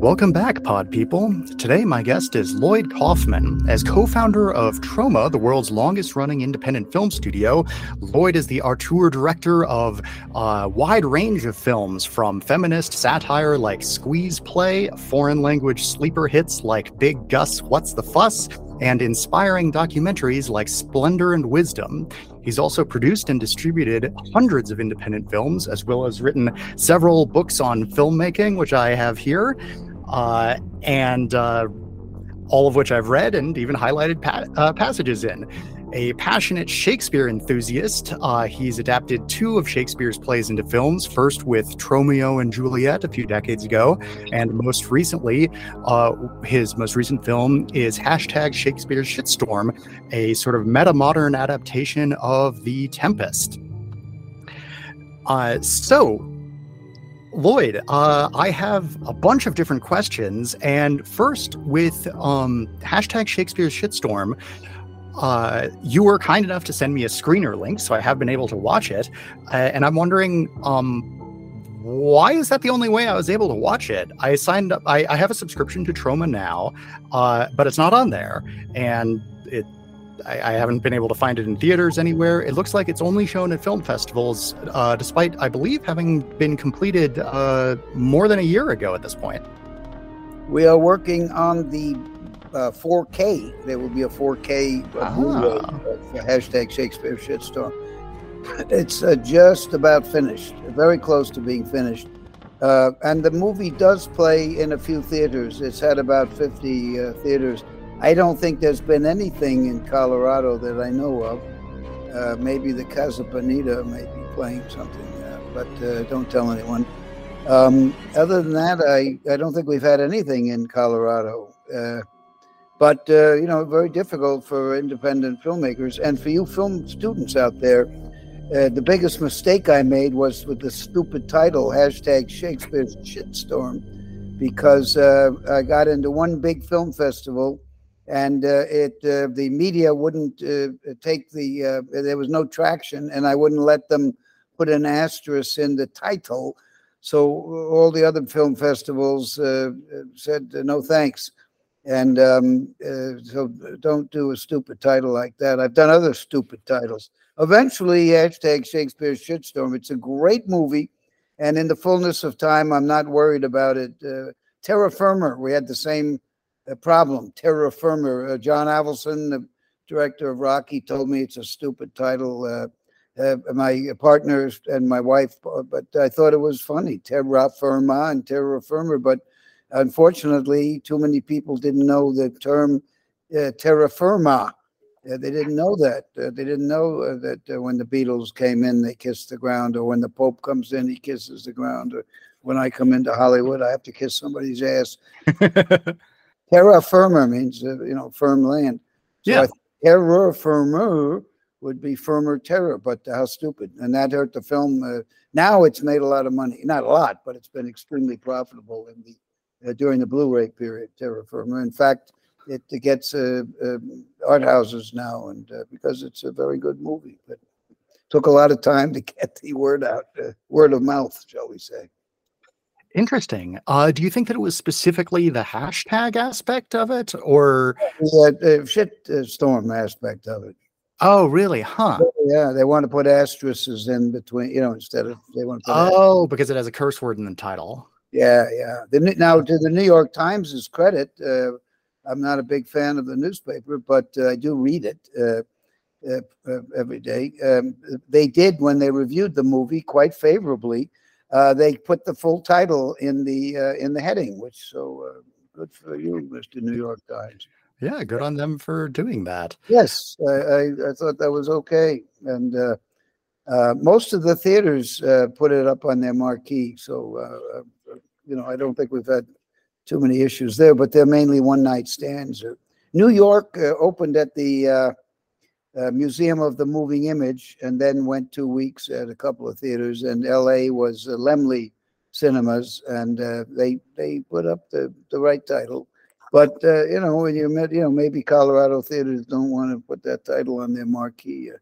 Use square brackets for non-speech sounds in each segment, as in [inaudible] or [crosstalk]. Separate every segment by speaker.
Speaker 1: Welcome back, Pod People. Today, my guest is Lloyd Kaufman. As co founder of Troma, the world's longest running independent film studio, Lloyd is the auteur director of a wide range of films from feminist satire like Squeeze Play, foreign language sleeper hits like Big Gus What's the Fuss, and inspiring documentaries like Splendor and Wisdom. He's also produced and distributed hundreds of independent films, as well as written several books on filmmaking, which I have here uh, and uh, all of which I've read and even highlighted pa- uh, passages in. A passionate Shakespeare enthusiast, uh, he's adapted two of Shakespeare's plays into films, first with Tromeo and Juliet a few decades ago, and most recently, uh, his most recent film is hashtag Shakespeare's Shitstorm, a sort of meta modern adaptation of The Tempest. So, Lloyd, uh, I have a bunch of different questions. And first, with um, hashtag Shakespeare's Shitstorm, uh, you were kind enough to send me a screener link, so I have been able to watch it. Uh, and I'm wondering, um, why is that the only way I was able to watch it? I signed up, I, I have a subscription to Troma now, uh, but it's not on there. And it I, I, haven't been able to find it in theaters anywhere. It looks like it's only shown at film festivals, uh, despite, I believe, having been completed uh, more than a year ago at this point.
Speaker 2: We are working on the uh, 4K. There will be a 4K uh, ah. for hashtag Shakespeare Shitstorm. It's uh, just about finished, very close to being finished. Uh, and the movie does play in a few theaters. It's had about 50 theaters I don't think there's been anything in Colorado that I know of. Uh, maybe the Casa Bonita may be playing something, uh, but uh, don't tell anyone. Um, other than that, I, I don't think we've had anything in Colorado. Uh, but, uh, you know, very difficult for independent filmmakers. And for you film students out there, uh, the biggest mistake I made was with the stupid title, hashtag Shakespeare's Shitstorm, because I got into one big film festival and uh, it uh, the media wouldn't uh, take the uh, there was no traction and i wouldn't let them put an asterisk in the title. So all the other film festivals uh, said uh, no thanks. And um, so don't do a stupid title like that. I've done other stupid titles. Eventually hashtag shakespeare shitstorm. It's a great movie and in the fullness of time i'm not worried about it. Terra firma we had the same problem. Terra Firma. Uh, John Avildsen, the director of Rocky, told me it's a stupid title. Uh, uh, my partners and my wife, uh, but I thought it was funny. Terra Firma and Terra Firma. But unfortunately, too many people didn't know the term uh, terra firma. Uh, they didn't know that. They didn't know that when the Beatles came in, they kissed the ground, or when the Pope comes in, he kisses the ground, or when I come into Hollywood, I have to kiss somebody's ass. [laughs] terra firma means uh, you know firm land.
Speaker 1: So yeah.
Speaker 2: terra firma would be firmer terror, but how stupid! And that hurt the film. Uh, now it's made a lot of money, not a lot, but it's been extremely profitable in the uh, during the Blu-ray period. Terra firma. In fact, it, it gets uh, um, art houses now, and uh, because it's a very good movie, but took a lot of time to get the word out, uh, word of mouth, shall we say.
Speaker 1: Interesting. Uh, do you think that it was specifically the hashtag aspect of it, or
Speaker 2: the shit uh, storm aspect of it?
Speaker 1: Oh, really? Huh?
Speaker 2: Yeah, they want to put asterisks in between, you know, instead of they want to.
Speaker 1: oh, because it has a curse word in the title.
Speaker 2: Yeah, yeah. The, now, to the New York Times' credit, uh, I'm not a big fan of the newspaper, but uh, I do read it uh, uh, uh, every day. Um, they did when they reviewed the movie quite favorably uh, they put the full title in the uh, in the heading, which so uh, good for you, Mr. New York Times.
Speaker 1: Yeah, good on them for doing that.
Speaker 2: Yes, I, I, I thought that was okay, and uh, uh, most of the theaters uh, put it up on their marquee. So you know, I don't think we've had too many issues there, but they're mainly one night stands. New York opened at the uh, Museum of the Moving Image, and then went two weeks at a couple of theaters. And L.A. was uh, Laemmle Cinemas, and uh, they they put up the, the right title. But uh, you know, when you met, you know, maybe Colorado theaters don't want to put that title on their marquee, uh,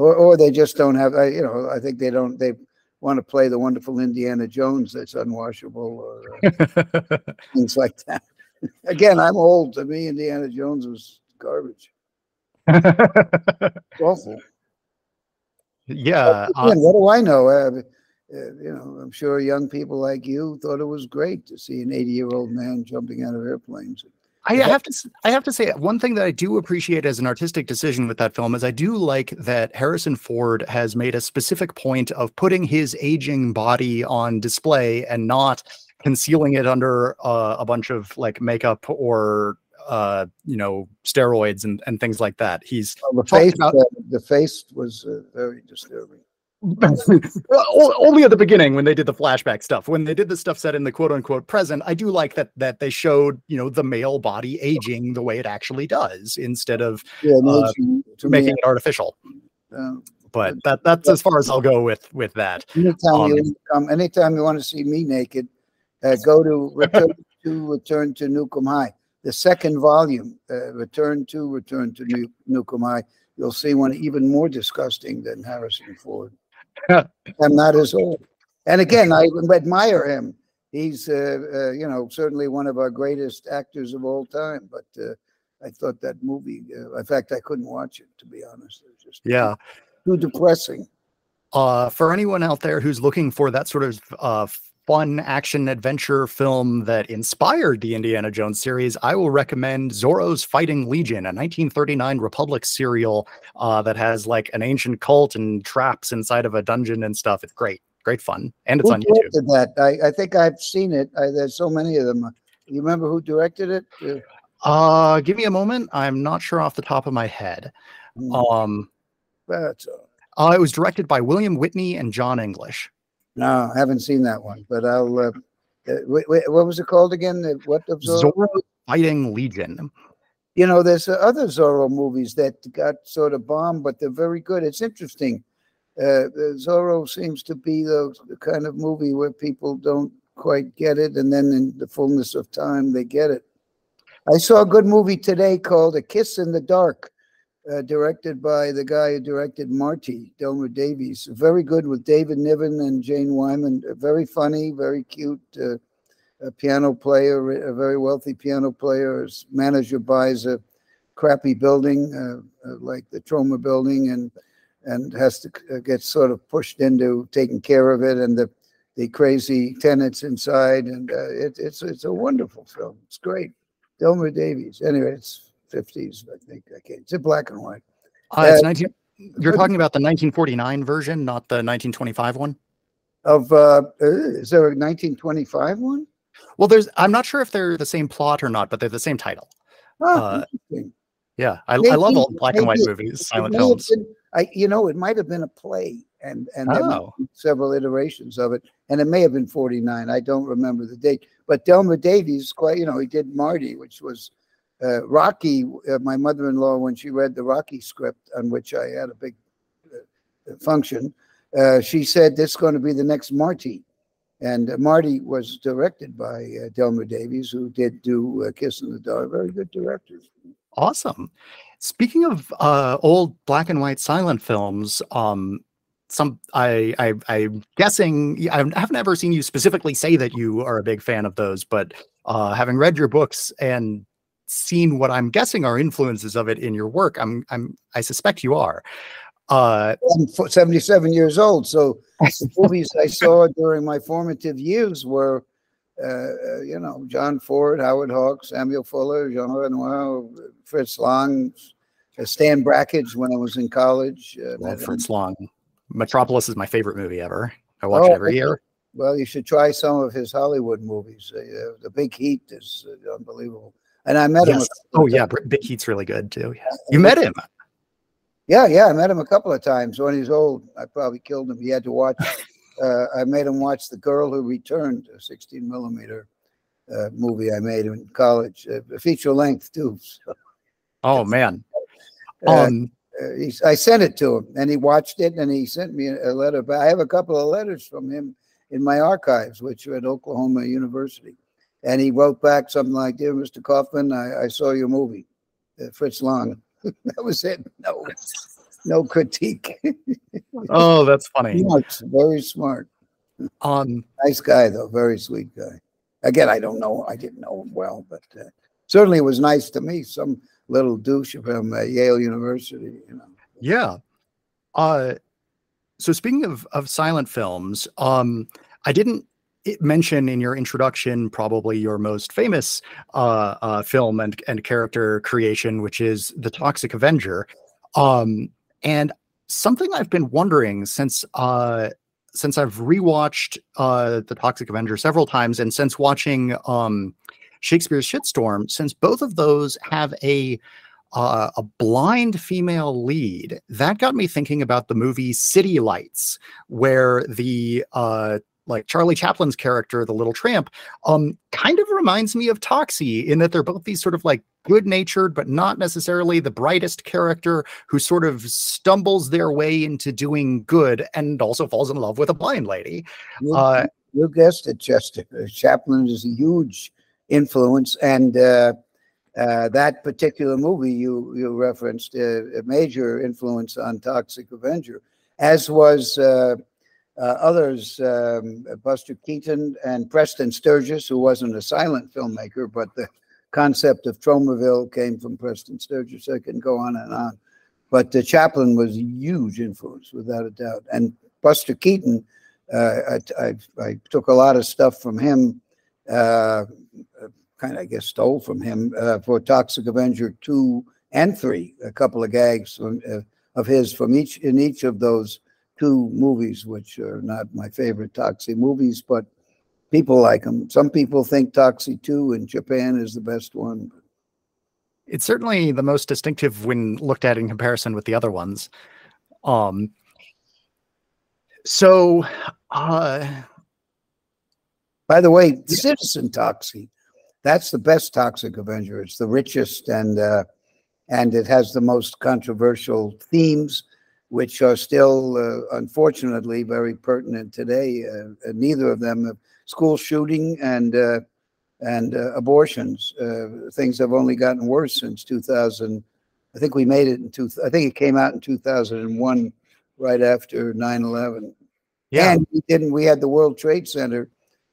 Speaker 2: or or they just don't have. you know, I think they don't. They want to play the wonderful Indiana Jones that's unwashable or uh, [laughs] things like that. [laughs] Again, I'm old. To me, Indiana Jones was garbage. Awful.
Speaker 1: Yeah.
Speaker 2: Again, uh, what do I know? Uh, you know, I'm sure young people like you thought it was great to see an 80 year old man jumping out of airplanes.
Speaker 1: I have to I have to say one thing that I do appreciate as an artistic decision with that film is I do like that Harrison Ford has made a specific point of putting his aging body on display and not concealing it under uh, a bunch of like makeup or uh, you know steroids and, and things like that. He's
Speaker 2: well, the face about, the face was uh, very disturbing. [laughs]
Speaker 1: only at the beginning when they did the flashback stuff when they did the stuff set in the quote unquote present i do like that that they showed you know the male body aging the way it actually does instead of yeah, uh, making it artificial uh, but that that's as far as i'll go with with that
Speaker 2: anytime um, you um, anytime you want to see me naked uh, go to return [laughs] to return to 'Em High the second volume uh, return to return to New, High you'll see one even more disgusting than harrison ford [laughs] I'm not as old. And again, I admire him. He's, uh, uh, you know, certainly one of our greatest actors of all time. But uh, I thought that movie, uh, in fact, I couldn't watch it, to be honest. It was just
Speaker 1: yeah.
Speaker 2: too depressing.
Speaker 1: Uh, for anyone out there who's looking for that sort of uh, fun action adventure film that inspired the Indiana Jones series, I will recommend Zorro's Fighting Legion, a 1939 Republic serial uh, that has like an ancient cult and traps inside of a dungeon and stuff. It's great, great fun, and it's
Speaker 2: who
Speaker 1: on YouTube.
Speaker 2: That I, I, think I've seen it. I, there's so many of them. You remember who directed it?
Speaker 1: Uh, give me a moment. I'm not sure off the top of my head. Mm. Um,
Speaker 2: That's.
Speaker 1: Uh, it was directed by William Witney and John English.
Speaker 2: No, I haven't seen that one, but I'll. Uh, uh, what was it called again? What
Speaker 1: Zorro? Zorro Fighting Legion.
Speaker 2: You know, there's uh, other Zorro movies that got sort of bombed, but they're very good. It's interesting. Uh, Zorro seems to be the, the kind of movie where people don't quite get it, and then in the fullness of time, they get it. I saw a good movie today called A Kiss in the Dark uh, directed by the guy who directed Marty, Delmer Daves. Very good with David Niven and Jane Wyman. Very funny, very cute. Uh, a piano player, a very wealthy piano player. His manager buys a crappy building uh, uh like the Troma building and and has to uh, get sort of pushed into taking care of it and the the crazy tenants inside and uh, it, it's it's a wonderful film. It's great. Delmer Daves. Anyway, it's 50s, I think. I can't. It's in black and white.
Speaker 1: Uh, it's 19, you're talking about the 1949 version, not the 1925 one?
Speaker 2: Of uh, is there a 1925 one?
Speaker 1: Well, there's. I'm not sure if they're the same plot or not, but they're the same title.
Speaker 2: Oh, uh,
Speaker 1: yeah, I, maybe, I love all black and white movies, silent films.
Speaker 2: Been, I, you know, it might have been a play, and and oh. several iterations of it, and it may have been 49. I don't remember the date, but Delmer Daves, quite, you know, he did Marty, which was uh, Rocky, uh, my mother-in-law, when she read the Rocky script, on which I had a big uh, function, uh, she said this is going to be the next Marty, and uh, Marty was directed by uh, Delmer Daves, who did do Kiss in the Dark. Very good director.
Speaker 1: Awesome. Speaking of old black and white silent films, um, some I, I I'm guessing I haven't ever seen you specifically say that you are a big fan of those, but uh, having read your books and seen what I'm guessing are influences of it in your work. I'm I'm I suspect you are.
Speaker 2: Uh, I'm 77 years old, so the [laughs] movies I saw during my formative years were, uh, uh, you know, John Ford, Howard Hawks, Samuel Fuller, Jean Renoir, Fritz Lang, uh, Stan Brakhage when I was in college.
Speaker 1: Uh, Fritz Lang. Metropolis is my favorite movie ever. I watch oh, it every year.
Speaker 2: Well, you should try some of his Hollywood movies. Uh, the Big Heat is uh, unbelievable. And I met yes. him.
Speaker 1: Oh yeah, Big Heat's really good too. Yeah. You met him.
Speaker 2: Yeah, yeah, I met him a couple of times when he's old. I probably killed him. He had to watch. [laughs] Uh, I made him watch The Girl Who Returned, a 16 millimeter uh, movie I made in college, uh, feature length too. [laughs] So.
Speaker 1: Oh man.
Speaker 2: Uh, um, uh, he, I sent it to him, and he watched it, and he sent me a letter. But I have a couple of letters from him in my archives, which are at Oklahoma University. And he wrote back something like, Dear Mr. Kaufman, I, I saw your movie, uh, Fritz Lang. [laughs] that was it. No, no critique.
Speaker 1: oh, that's funny.
Speaker 2: Smart, very smart.
Speaker 1: Um,
Speaker 2: nice guy though, very sweet guy. Again, I don't know. I didn't know him well, but uh, certainly it was nice to me. Some little douche from uh, Yale University, you know.
Speaker 1: Yeah. Uh, so speaking of of silent films, um, I didn't mention in your introduction probably your most famous uh, uh, film and and character creation, which is the Toxic Avenger. Um, and something I've been wondering since uh, since I've rewatched uh, the Toxic Avenger several times, and since watching um, Shakespeare's Shitstorm, since both of those have a uh, a blind female lead, that got me thinking about the movie City Lights, where the uh, like Charlie Chaplin's character, the little tramp, um, kind of reminds me of Toxie in that they're both these sort of like good natured, but not necessarily the brightest character who sort of stumbles their way into doing good and also falls in love with a blind lady.
Speaker 2: You, uh, you guessed it, Chester. Chaplin is a huge influence, and uh, uh, that particular movie you you referenced uh, a major influence on Toxic Avenger, as was uh, uh, others, um, Buster Keaton and Preston Sturges, who wasn't a silent filmmaker, but the concept of Tromaville came from Preston Sturges. I can go on and on. But uh, Chaplin was a huge influence, without a doubt. And Buster Keaton, uh, I, I, I, took a lot of stuff from him, uh, kind of, I guess, stole from him uh, for Toxic Avenger 2 and 3, a couple of gags from, uh, of his from each in each of those two movies, which are not my favorite Toxie movies, but people like them. Some people think Toxie 2 in Japan is the best one.
Speaker 1: It's certainly the most distinctive when looked at in comparison with the other ones. Um, so, uh,
Speaker 2: by the way, Citizen Toxie, that's the best Toxic Avenger. It's the richest and uh, and it has the most controversial themes which are still, uh, unfortunately, very pertinent today. Uh, neither of them, school shooting and uh, and uh, abortions, uh, things have only gotten worse since 2000. I think we made it in two. I think it came out in 2001, right after 9/11. Yeah, and we didn't. We had the World Trade Center.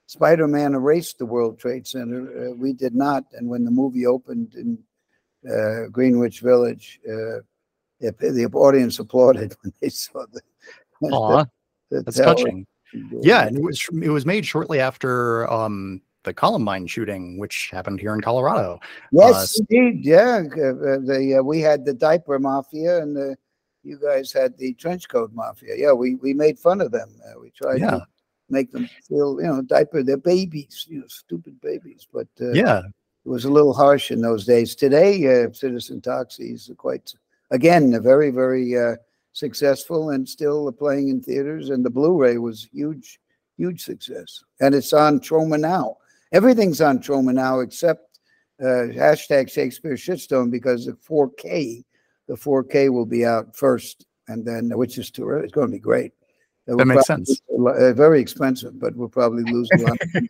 Speaker 2: Spider-Man erased the World Trade Center. we did not. And when the movie opened in Greenwich Village the audience applauded when they saw the.
Speaker 1: Aw, the, the that's touching. Yeah, and it was it was made shortly after um, the Columbine shooting, which happened here in Colorado.
Speaker 2: Yes, uh, indeed. Yeah, uh, uh, the uh, we had the diaper mafia, and the, you guys had the trench coat mafia. Yeah, we we made fun of them. Uh, we tried yeah. to make them feel, you know, diaper. They're babies, you know, stupid babies. But uh,
Speaker 1: yeah,
Speaker 2: it was a little harsh in those days. Today, Citizen Toxie is quite again, a very, very uh, successful and still playing in theaters. And the Blu-ray was huge, huge success. And it's on Troma now. Everything's on Troma now except uh, hashtag Shakespeare Shitstorm because the 4K, the 4K will be out first, and then which is too It's going to be great.
Speaker 1: that makes sense.
Speaker 2: Uh, very expensive, but we'll probably lose a lot. [laughs]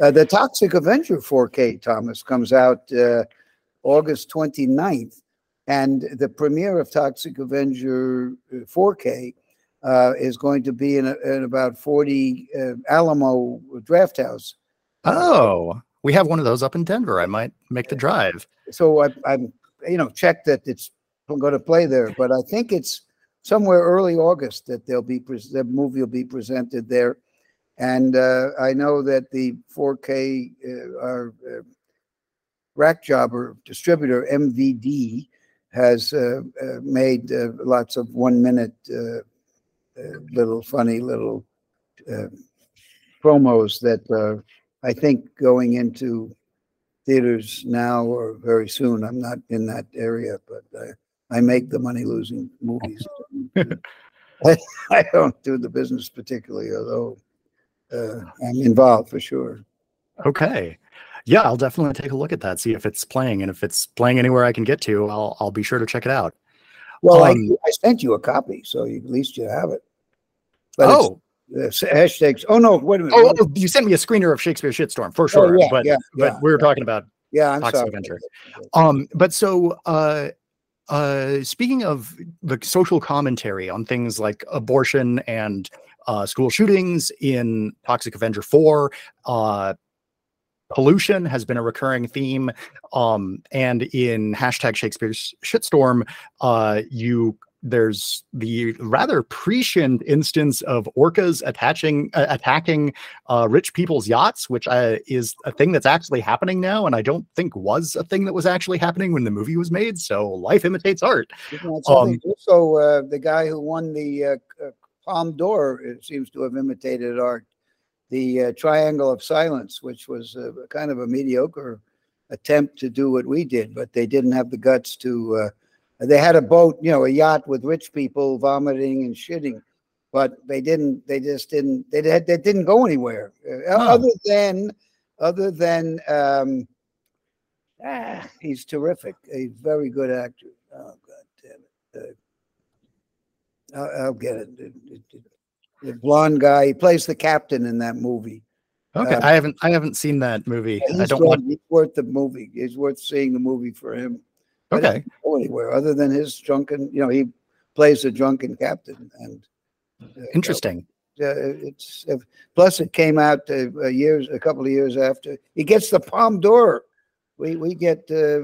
Speaker 2: uh, the Toxic Avenger 4K, Thomas, comes out uh, August 29th. And the premiere of Toxic Avenger 4K uh, uh, is going to be in, a, in about 40 uh, Alamo Drafthouse.
Speaker 1: Oh, we have one of those up in Denver. I might make the drive.
Speaker 2: So I, I'm, you know, checked that it's going to play there, but I think it's somewhere early August that they'll be the movie will be presented there. And uh, I know that the 4K uh, our uh, rack jobber distributor MVD has uh, uh, made uh, lots of one minute little funny little promos that I think going into theaters now or very soon. I'm not in that area, but I make the money losing movies. I, [laughs] [laughs] I, don't do the business particularly, although uh, I'm involved for sure.
Speaker 1: Okay. Yeah, I'll definitely take a look at that, see if it's playing, and if it's playing anywhere I can get to, I'll I'll be sure to check it out.
Speaker 2: Well, um, I, I sent you a copy, so you, at least you have it.
Speaker 1: But oh,
Speaker 2: it's, hashtags. Oh no, wait a minute.
Speaker 1: Oh, oh, you sent me a screener of Shakespeare Shitstorm for oh, sure. Oh, yeah, but yeah, but yeah, we were talking about
Speaker 2: yeah, I'm
Speaker 1: Toxic
Speaker 2: sorry.
Speaker 1: Avenger. Um, but so uh, uh, speaking of the social commentary on things like abortion and uh, school shootings in Toxic Avenger 4, uh, pollution has been a recurring theme. Um, and in hashtag Shakespeare's shitstorm, uh, you there's the rather prescient instance of orcas attaching uh, attacking uh, rich people's yachts, which uh, is a thing that's actually happening now, and I don't think was a thing that was actually happening when the movie was made. So life imitates art.
Speaker 2: Um, also, uh, the guy who won the uh, uh, d'Or it seems to have imitated art. The Triangle of Silence, which was a, kind of a mediocre attempt to do what we did, but they didn't have the guts to they had a boat, you know, a yacht with rich people vomiting and shitting, but they didn't. They just didn't. They, they didn't go anywhere uh, other than other than um, ah, he's terrific. A very good actor. Oh God damn it! Uh, I'll, I'll, get it. The blonde guy. He plays the captain in that movie.
Speaker 1: Okay, uh, I haven't I haven't seen that movie. I don't
Speaker 2: worth,
Speaker 1: want.
Speaker 2: He's worth the movie. It's worth seeing the movie for him.
Speaker 1: Okay.
Speaker 2: Go anywhere other than his drunken. You know, he plays a drunken captain, and
Speaker 1: uh, interesting.
Speaker 2: Uh, it's uh, plus it came out uh, years, a couple of years after he gets the Palme d'Or. We we get uh,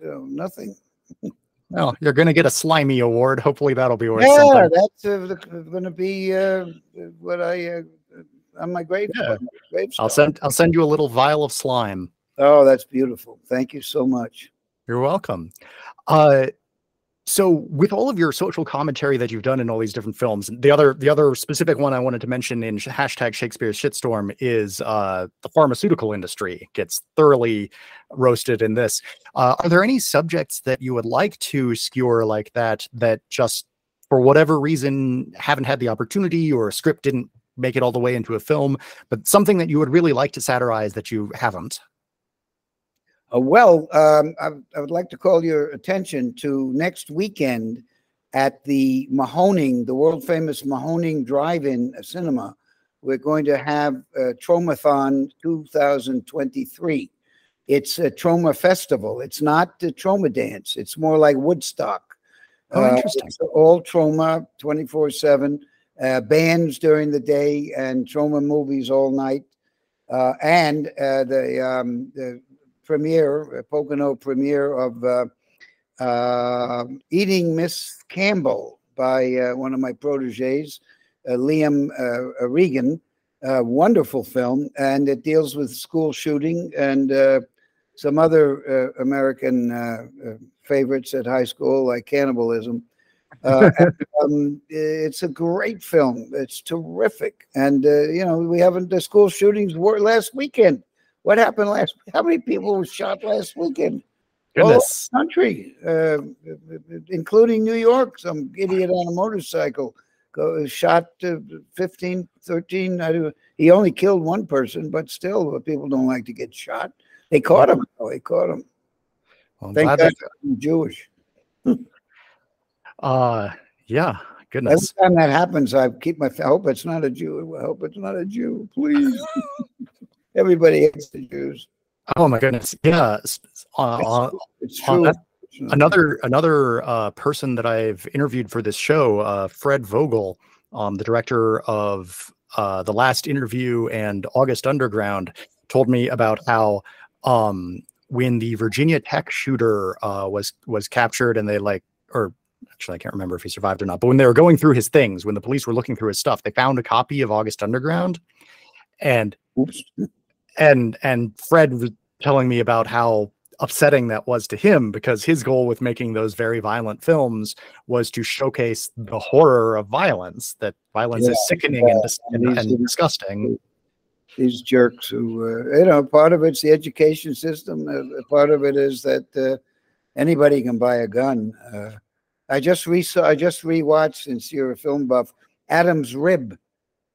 Speaker 2: nothing. [laughs]
Speaker 1: Well, you're going to get a slimy award. Hopefully, that'll be worth
Speaker 2: yeah,
Speaker 1: something.
Speaker 2: that's uh, going to be what I on my grave.
Speaker 1: Yeah. I'll send I'll send you a little vial of slime.
Speaker 2: Oh, that's beautiful. Thank you so much.
Speaker 1: You're welcome. Uh, so with all of your social commentary that you've done in all these different films, the other the other specific one I wanted to mention in hashtag Shakespeare's shitstorm is uh, the pharmaceutical industry gets thoroughly roasted in this. Uh, are there any subjects that you would like to skewer like that that just for whatever reason haven't had the opportunity or a script didn't make it all the way into a film, but something that you would really like to satirize that you haven't?
Speaker 2: Uh, well, um, I, I, would like to call your attention to next weekend at the Mahoning, the world famous Mahoning Drive-In Cinema. We're going to have a Tromathon 2023. It's a Troma festival. It's not the Troma dance. It's more like Woodstock.
Speaker 1: Oh, interesting.
Speaker 2: Uh, all Troma, 24 7, uh, bands during the day and Troma movies all night. Uh, and uh, the, um, the premiere, Pocono premiere of uh, uh, Eating Miss Campbell by uh, one of my proteges, uh, Liam uh, Regan. wonderful film, and it deals with school shooting and some other American favorites at high school, like cannibalism. [laughs] Uh, um, it's a great film. It's terrific, and uh, you know we haven't the school shootings were last weekend. What happened last? How many people were shot last weekend?
Speaker 1: Goodness.
Speaker 2: All country, uh, including New York. Some idiot on a motorcycle go, shot uh, 15, 13. I do, he only killed one person, but still, people don't like to get shot. They caught him. Oh, they caught him. Well, Thank God that, I'm Jewish.
Speaker 1: uh, yeah. Goodness.
Speaker 2: Every time that happens, I keep my. I hope it's not a Jew. I hope it's not a Jew. Please. [laughs] Everybody hates the Jews.
Speaker 1: Oh my goodness! Yeah, uh,
Speaker 2: it's, true. That,
Speaker 1: another another uh, person that I've interviewed for this show, uh, Fred Vogel, um, the director of uh, the Last Interview and August Underground, told me about how um, when the Virginia Tech shooter uh, was was captured and they like or actually I can't remember if he survived or not, but when they were going through his things, when the police were looking through his stuff, they found a copy of August Underground, and
Speaker 2: Oops
Speaker 1: and and Fred was telling me about how upsetting that was to him because his goal with making those very violent films was to showcase the horror of violence that violence yeah, is sickening yeah. and, and, and, disgusting.
Speaker 2: These jerks who uh, you know part of it's the education system uh, part of it is that uh, anybody can buy a gun. Uh, i just re i just rewatched since you're a film buff adam's rib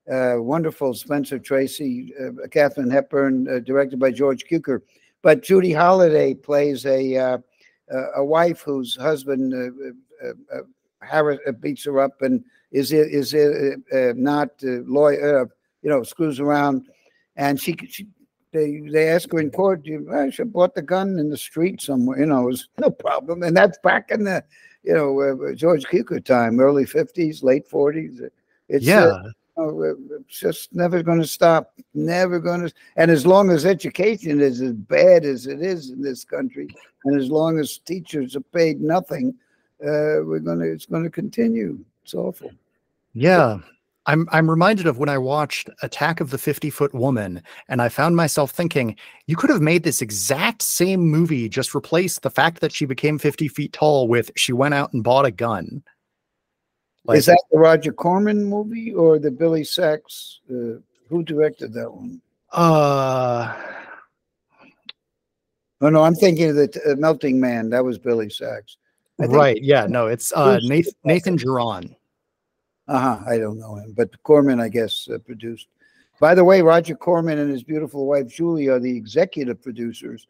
Speaker 2: wonderful Spencer Tracy, uh, Katharine Hepburn, uh, directed by George Cukor. But Judy Holliday plays a uh, a wife whose husband uh, Harris beats her up and is is not loyal, you know, screws around, and she she they they ask her in court, you should bought the gun in the street somewhere. You know, it was no problem. And that's back in the you know uh, George Cukor time, early fifties, late forties. It's
Speaker 1: yeah.
Speaker 2: Uh, it's just never going to stop. Never going to. And as long as education is as bad as it is in this country, and as long as teachers are paid nothing, uh, we're gonna. It's going to continue. It's awful.
Speaker 1: Yeah. I'm I'm reminded of when I watched Attack of the 50 Foot Woman, and I found myself thinking, you could have made this exact same movie, just replace the fact that she became 50 feet tall with she went out and bought a gun.
Speaker 2: Like, Is that the Roger Corman movie or the Billy Sachs? Uh, who directed that one?
Speaker 1: Uh
Speaker 2: Oh no, I'm thinking of the uh, Melting Man. That was Billy Sachs.
Speaker 1: Right. Yeah. No, it's uh, Nathan, Nathan Juran.
Speaker 2: Uh-huh. I don't know him, but Corman, I guess, uh, produced. By the way, Roger Corman and his beautiful wife Julie are the executive producers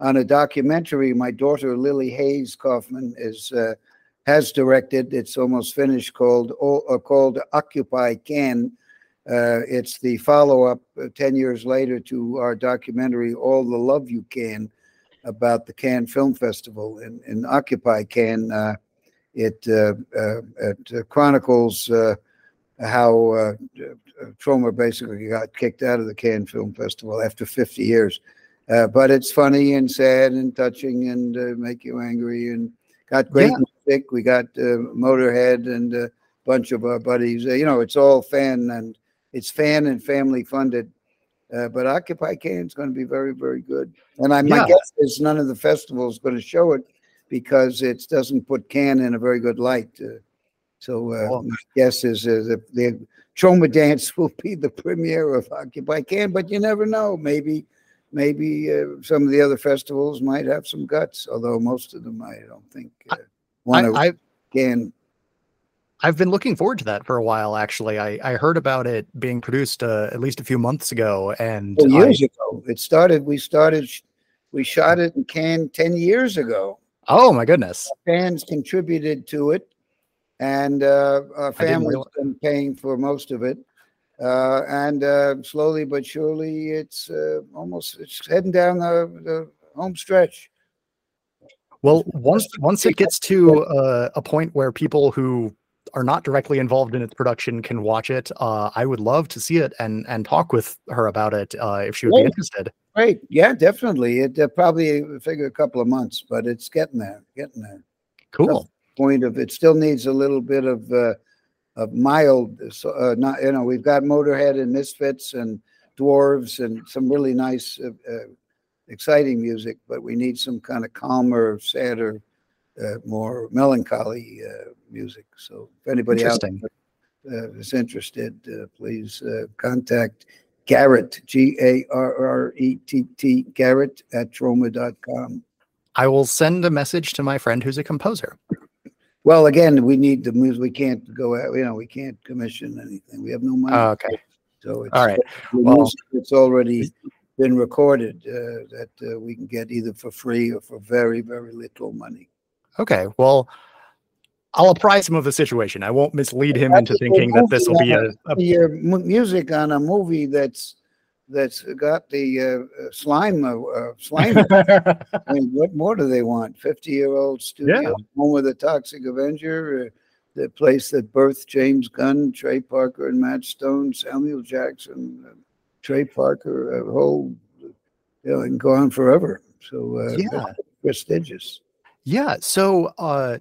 Speaker 2: on a documentary. My daughter Lily Hayes Kaufman is uh, has directed. It's almost finished. Called uh, called Occupy Cannes. Uh, it's the follow-up uh, ten years later to our documentary All the Love You Cannes about the Cannes Film Festival in, in Occupy Cannes uh, it, uh, uh, it chronicles how Troma basically got kicked out of the Cannes Film Festival after 50 years. but it's funny and sad and touching and make you angry and got great yeah. music. We got Motorhead and a bunch of our buddies. you know, it's all fan and it's fan and family funded. Uh, but Occupy Cannes is going to be very, very good. And I, my yeah. guess is none of the festivals going to show it because it doesn't put Cannes in a very good light. Uh, so uh, well, my guess is uh, the, the Troma Dance [laughs] will be the premiere of Occupy Cannes, but you never know. Maybe maybe uh, some of the other festivals might have some guts, although most of them I don't think uh, want to can.
Speaker 1: I've been looking forward to that for a while. Actually, I, I heard about it being produced uh, at least a few months ago, and
Speaker 2: well, years I, ago it started. We started, we shot it in Cannes ten years ago.
Speaker 1: Oh my goodness!
Speaker 2: Fans contributed to it, and uh, our family's been paying for most of it. Uh, and uh, slowly but surely, it's uh, almost it's heading down the, the home stretch.
Speaker 1: Well, once once it gets to uh, a point where people who are not directly involved in its production can watch it, uh, I would love to see it and and talk with her about it uh, if she would be interested.
Speaker 2: Right. Yeah, definitely. It uh, probably figure a couple of months, but it's getting there, getting there.
Speaker 1: Cool.
Speaker 2: point of it still needs a little bit of uh, of mild. Uh, not you know we've got Motorhead and Misfits and Dwarves and some really nice, uh, uh, exciting music, but we need some kind of calmer, sadder, uh, more melancholy uh, music. So if anybody out there is interested, please contact Garrett, G A R R E T T, Garrett at troma.com.
Speaker 1: I will send a message to my friend who's a composer.
Speaker 2: Well, again, we need the music. We can't go out, you know, we can't commission anything. We have no money.
Speaker 1: Oh, okay.
Speaker 2: So it's,
Speaker 1: all right. Well,
Speaker 2: it's already been recorded uh, that uh, we can get either for free or for very, very little money.
Speaker 1: Okay. Well, I'll apprise him of the situation. I won't mislead him into thinking that this will be a,
Speaker 2: a your music on a movie that's that's got the uh, slime uh, uh slime. [laughs] I mean, what more do they want? Fifty year old studio yeah. home with a Toxic Avenger, uh, the place that birthed James Gunn, Trey Parker, and Matt Stone, Samuel Jackson, uh, Trey Parker, a whole you know, and go on forever. So uh, yeah, prestigious.
Speaker 1: Yeah. So uh,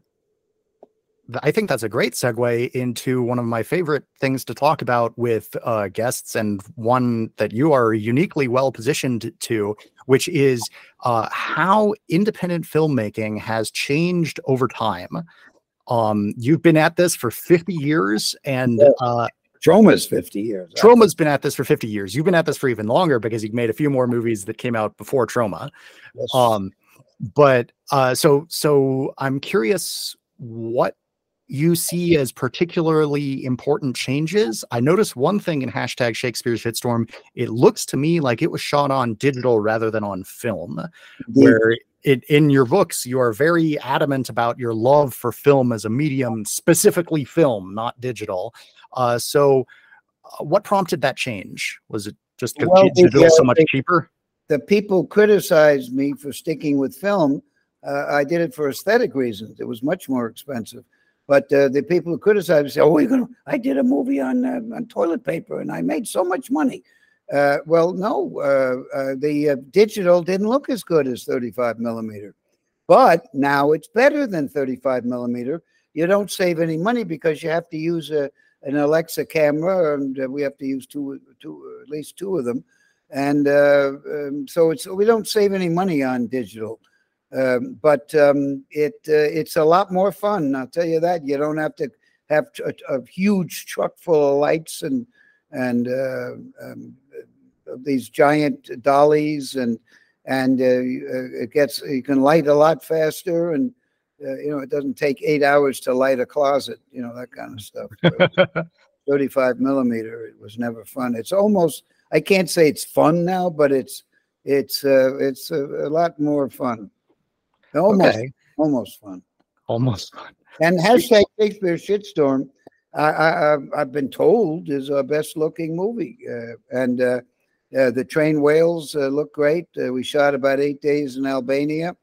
Speaker 1: I think that's a great segue into one of my favorite things to talk about with uh, guests, and one that you are uniquely well positioned to, which is uh, how independent filmmaking has changed over time. Um, you've been at this for 50 years, and uh,
Speaker 2: Troma's 50 years.
Speaker 1: Troma's been at this for 50 years. You've been at this for even longer because you've made a few more movies that came out before Troma. Yes. Um, but uh, so so I'm curious what you see as particularly important changes. I noticed one thing in hashtag Shakespeare's Shitstorm. It looks to me like it was shot on digital rather than on film, where it, in your books, you are very adamant about your love for film as a medium, specifically film, not digital. Uh, so, uh, what prompted that change? Was it just because well, digital yeah, so much cheaper?
Speaker 2: the people criticized me for sticking with film. Uh, I did it for aesthetic reasons. It was much more expensive. But uh, the people who criticize say, "Oh, you're gonna." I did a movie on uh, on toilet paper, and I made so much money. Uh, well, no, uh, uh, the uh, digital didn't look as good as 35 millimeter, but now it's better than 35 millimeter. You don't save any money because you have to use a an Alexa camera, and we have to use two, two, at least two of them, and um, so it's we don't save any money on digital. Um, but um, it uh, it's a lot more fun. I'll tell you that. You don't have to have a, a huge truck full of lights and and uh, um, these giant dollies and and uh, uh, it gets you can light a lot faster and uh, you know it doesn't take eight hours to light a closet. You know that kind of stuff. [laughs] 35 millimeter. It was never fun. It's almost I can't say it's fun now, but it's it's uh, it's a, a lot more fun. Almost, okay. almost fun.
Speaker 1: Almost fun.
Speaker 2: And hashtag Shakespeare shitstorm. I, I, I've been told is our best looking movie, uh, and uh, uh, the train whales uh, look great. Uh, we shot about eight days in Albania.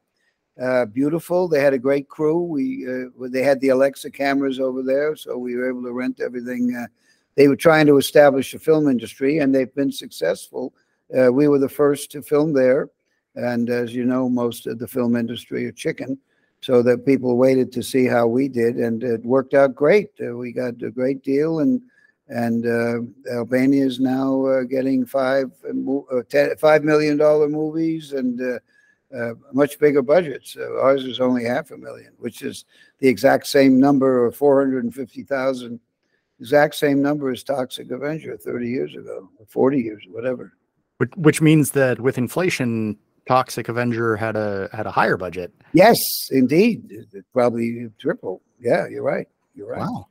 Speaker 2: Uh, beautiful. They had a great crew. We they had the Alexa cameras over there, so we were able to rent everything. they were trying to establish a film industry, and they've been successful. we were the first to film there. And as you know, most of the film industry are chicken. So that people waited to see how we did, and it worked out great. Uh, we got a great deal, and and uh, Albania is now uh, getting five uh, ten, five million dollar movies and uh, uh, much bigger budgets. ours is only half a million, which is the exact same number of four hundred and fifty thousand. Exact same number as Toxic Avenger 30 years ago, or 40 years, whatever.
Speaker 1: Which means that with inflation, Toxic Avenger had a had a higher budget.
Speaker 2: Yes, indeed, probably triple. Yeah, you're right. You're right.
Speaker 1: Wow.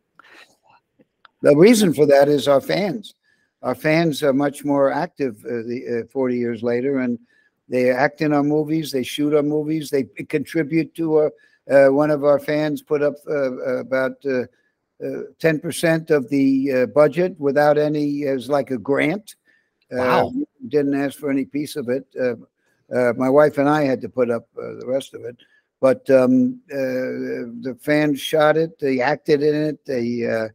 Speaker 2: The reason for that is our fans. Our fans are much more active uh, the, uh, 40 years later, and they act in our movies. They shoot our movies. They contribute to a, uh, one of our fans put up uh, about uh, uh, ten percent of the budget without any as like a grant.
Speaker 1: Wow.
Speaker 2: didn't ask for any piece of it. Uh, my wife and I had to put up uh, the rest of it. But um, uh, the fans shot it. They acted in it. They uh,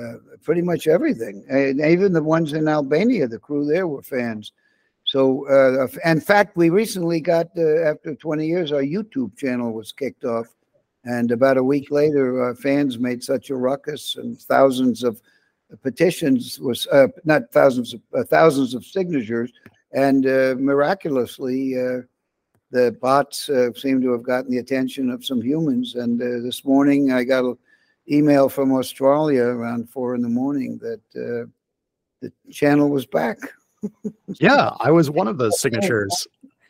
Speaker 2: uh, pretty much everything. And even the ones in Albania, the crew there were fans. So, uh, in fact, we recently got after 20 years, our YouTube channel was kicked off. And about a week later, our fans made such a ruckus, and thousands of petitions was not thousands of thousands of signatures and uh, miraculously, uh, the bots uh, seem to have gotten the attention of some humans. And uh, this morning, I got an email from Australia around four in the morning that uh, the channel was back.
Speaker 1: yeah, I was one of those signatures.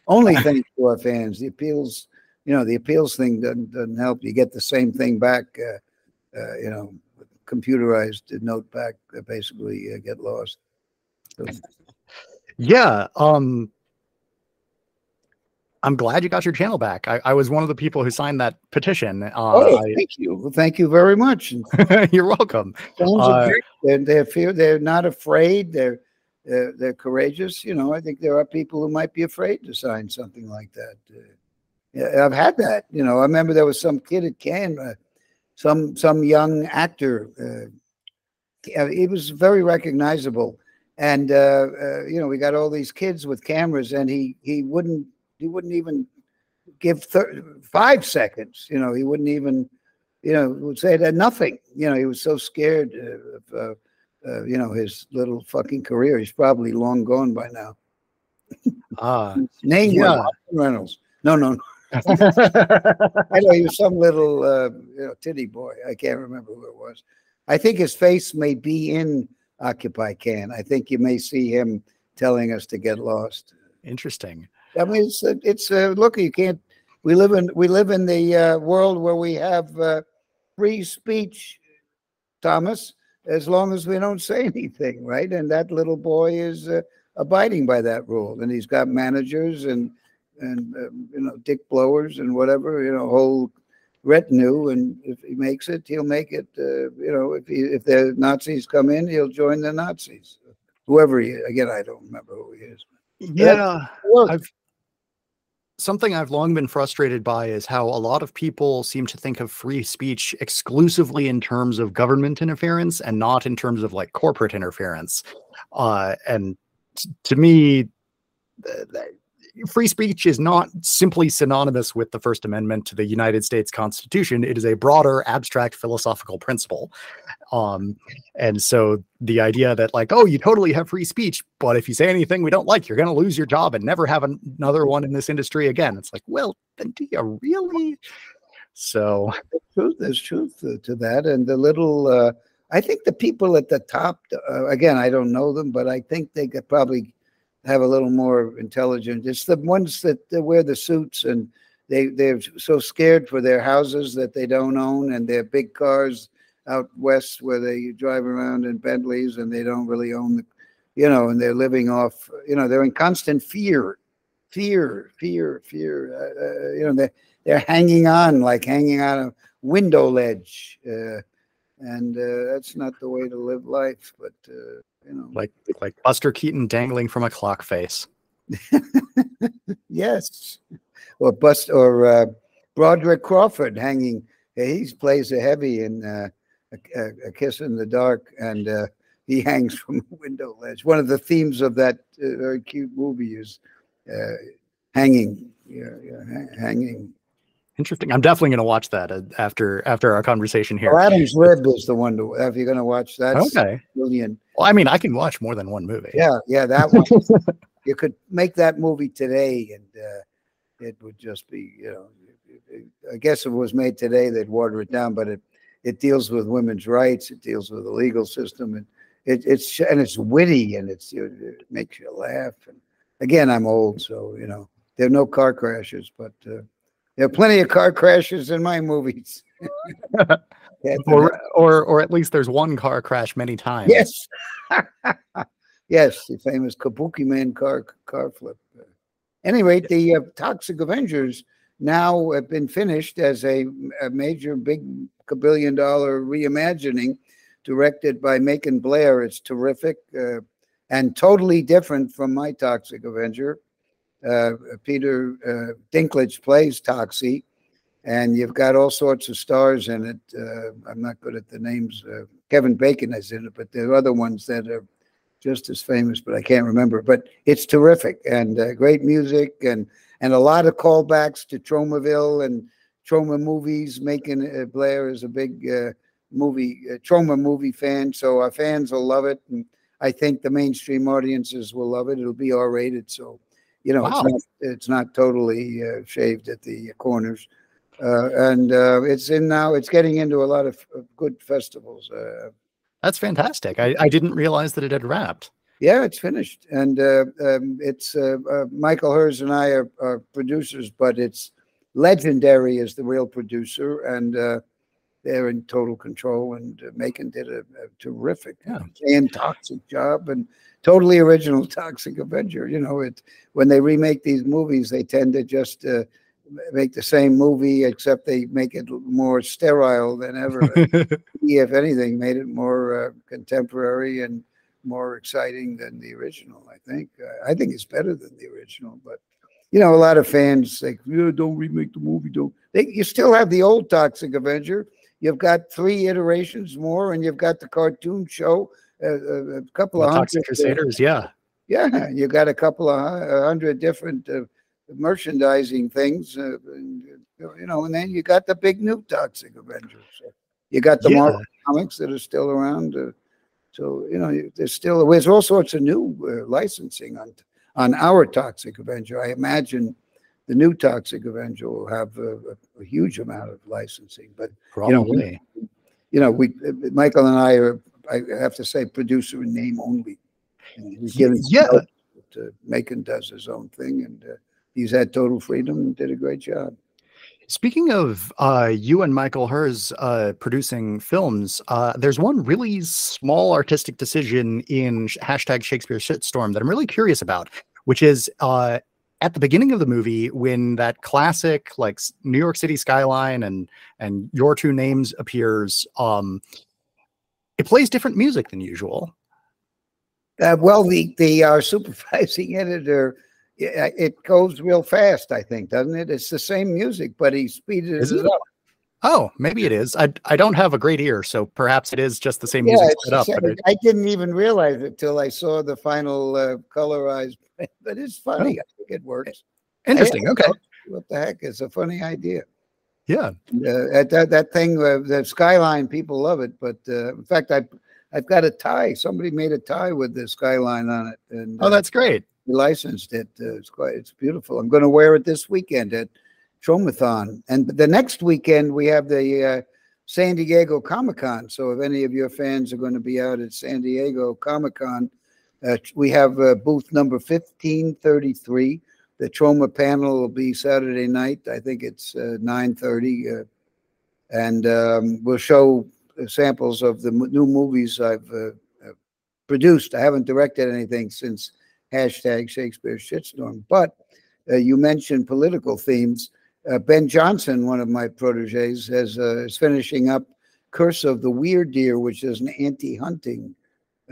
Speaker 2: Only thanks to our fans. The appeals, you know, the appeals thing doesn't, doesn't help. You get the same thing back, uh, you know, computerized note back, basically get lost. So,
Speaker 1: yeah. Um, I'm glad you got your channel back. I, I was one of the people who signed that petition. Uh,
Speaker 2: oh, I, thank you. Well, thank you very much. [laughs]
Speaker 1: you're welcome. Uh,
Speaker 2: they're, they're, fear, they're not afraid. They're, they're, they're courageous. You know, I think there are people who might be afraid to sign something like that. Uh, yeah, I've had that. You know, I remember there was some kid at Cannes, uh, some some young actor. Uh, he was very recognizable and uh, uh, you know we got all these kids with cameras and he he wouldn't he wouldn't even give thir- five seconds you know he wouldn't even you know would say that nothing. You know he was so scared of uh, uh you know his little fucking career. He's probably long gone by now.
Speaker 1: Ah [laughs]
Speaker 2: name yeah. reynolds. No no, no. [laughs] I know he was some little uh, you know titty boy. I can't remember who it was. I think his face may be in Occupy Cannes. I think you may see him telling us to get lost.
Speaker 1: Interesting.
Speaker 2: I mean, it's a, it's look. You can't. We live in we live in the uh, world where we have uh, free speech, Thomas. As long as we don't say [laughs] anything, right? And that little boy is uh, abiding by that rule, and he's got managers and and um, you know dick blowers and whatever you know whole retinue, and if he makes it, he'll make it. Uh, you know, if he, if the Nazis come in, he'll join the Nazis. Whoever he is. Again, I don't remember who he is.
Speaker 1: Yeah, I've something I've long been frustrated by is how a lot of people seem to think of free speech exclusively in terms of government interference and not in terms of like corporate interference. Uh, and to me, free speech is not simply synonymous with the First Amendment to the United States Constitution. It is a broader, abstract philosophical principle. Um, and so the idea that, like, oh, you totally have free speech, but if you say anything we don't like, you're going to lose your job and never have another one in this industry again. It's like, well, then do you really? So
Speaker 2: there's truth, to that. And the little, uh, I think the people at the top, uh, again, I don't know them, but I think they could probably have a little more intelligence. It's the ones that, wear the suits and they they're so scared for their houses that they don't own and their big cars out west where they drive around in Bentleys and they don't really own the, you know, and they're living off, you know, they're in constant fear, fear, fear, fear. Uh, uh, you know, they're they're hanging on like hanging on a window ledge, uh, and uh, that's not the way to live life. But uh, you know,
Speaker 1: like like Buster Keaton dangling from a clock face. [laughs]
Speaker 2: yes, or Bust or uh, Broderick Crawford hanging. He plays a heavy in uh, a, a, Kiss in the Dark, and uh, he [laughs] hangs from a window ledge. One of the themes of that uh, very cute movie is uh, hanging. Yeah, yeah, hanging
Speaker 1: Interesting. I'm definitely going to watch that uh, after after our conversation here.
Speaker 2: Well, Adam's Rib is the one to if you're going to watch that.
Speaker 1: Okay.
Speaker 2: Brilliant.
Speaker 1: Well, I mean, I can watch more than one movie.
Speaker 2: Yeah, yeah, that one. [laughs] you could make that movie today, and uh, it would just be, you know, I guess if it was made today, they'd water it down. But it it deals with women's rights. It deals with the legal system, and it, it's and it's witty, and it's you know, it makes you laugh. And again, I'm old, so you know there are no car crashes, but. Uh, there are plenty of car crashes in my movies. [laughs]
Speaker 1: or, or, or at least there's one car crash many times.
Speaker 2: Yes. [laughs] yes, the famous Kabuki Man car car flip. Anyway, the uh, Toxic Avengers now have been finished as a, a major big billion dollar reimagining directed by Macon Blair. It's terrific uh, and totally different from my Toxic Avenger. Uh, Peter uh, Dinklage plays Toxie, and you've got all sorts of stars in it. Uh, I'm not good at the names. Uh, Kevin Bacon is in it, but there are other ones that are just as famous, but I can't remember. But it's terrific and uh, great music and and a lot of callbacks to Tromaville and Troma movies. Making uh, Blair is a big movie Troma movie fan, so our fans will love it, and I think the mainstream audiences will love it. It'll be R rated, so you know, wow. it's not it's not totally uh, shaved at the corners, uh, and uh, it's in now. It's getting into a lot of, good festivals. Uh.
Speaker 1: That's fantastic. I, I didn't realize that it had wrapped.
Speaker 2: Yeah, it's finished, and uh, um, it's uh, Michael Herz and I are, are, producers, but it's legendary as the real producer, and they're in total control. And Macon did a, a terrific yeah. and toxic job, and totally original Toxic Avenger. You know, it when they remake these movies, they tend to just uh, make the same movie, except they make it more sterile than ever. [laughs] he, if anything, made it more uh, contemporary and more exciting than the original. I think. Uh, I think it's better than the original, but you know, a lot of fans say, yeah, "Don't remake the movie." Don't. They, you still have the old Toxic Avenger. You've got three iterations more, and you've got the cartoon show a, a couple the of
Speaker 1: hundred uh, Crusaders, yeah,
Speaker 2: yeah. You got a couple of hundred different uh, merchandising things, uh, and, you know, and then you got the big new Toxic Avengers. You got the yeah. Marvel comics that are still around. Uh, so you know, there's still there's all sorts of new uh, licensing on on our Toxic Avenger. I imagine the new Toxic Avenger will have a, a, a huge amount of licensing. But
Speaker 1: Probably.
Speaker 2: you know, we, you know, we Michael and I are I have to say producer in name only. he's given yeah. Macon does his own thing, and uh, he's had total freedom and did a great job.
Speaker 1: Speaking of uh, you and Michael Herz uh, producing films, uh, there's one really small artistic decision in hashtag Shakespeare Shitstorm that I'm really curious about, which is uh, at the beginning of the movie when that classic like New York City skyline and and your two names appears. Um, it plays different music than usual.
Speaker 2: Uh, well, the the our supervising [laughs] editor, it, it goes real fast. I think, doesn't it? It's the same music, but he speeded it,
Speaker 1: it?
Speaker 2: up.
Speaker 1: Oh, maybe it is. I I don't have a great ear, so perhaps it is just the same
Speaker 2: Yeah,
Speaker 1: music set up. it,
Speaker 2: I didn't even realize it till I saw the final uh, colorized. [laughs] But it's funny. I think it works.
Speaker 1: interesting. Okay.
Speaker 2: What the heck? It's a funny idea.
Speaker 1: Yeah.
Speaker 2: Uh, that, that that thing, uh, the skyline, people love it. But uh, in fact, I I've got a tie. Somebody made a tie with the skyline on it, and
Speaker 1: Oh,
Speaker 2: uh,
Speaker 1: that's great.
Speaker 2: we licensed it. Uh, it's quite it's beautiful. I'm going to wear it this weekend at Tromathon, and the next weekend we have the uh, San Diego Comic Con. So if any of your fans are going to be out at San Diego Comic Con, uh, we have uh, booth number 1533. The Troma panel will be Saturday night. I think it's uh, 9:30, uh, and um, we'll show samples of the m- new movies I've uh, uh, produced. I haven't directed anything since hashtag Shakespeare shitstorm. But uh, you mentioned political themes. Uh, ben Johnson, one of my proteges, has uh, is finishing up Curse of the Weird Deer, which is an anti-hunting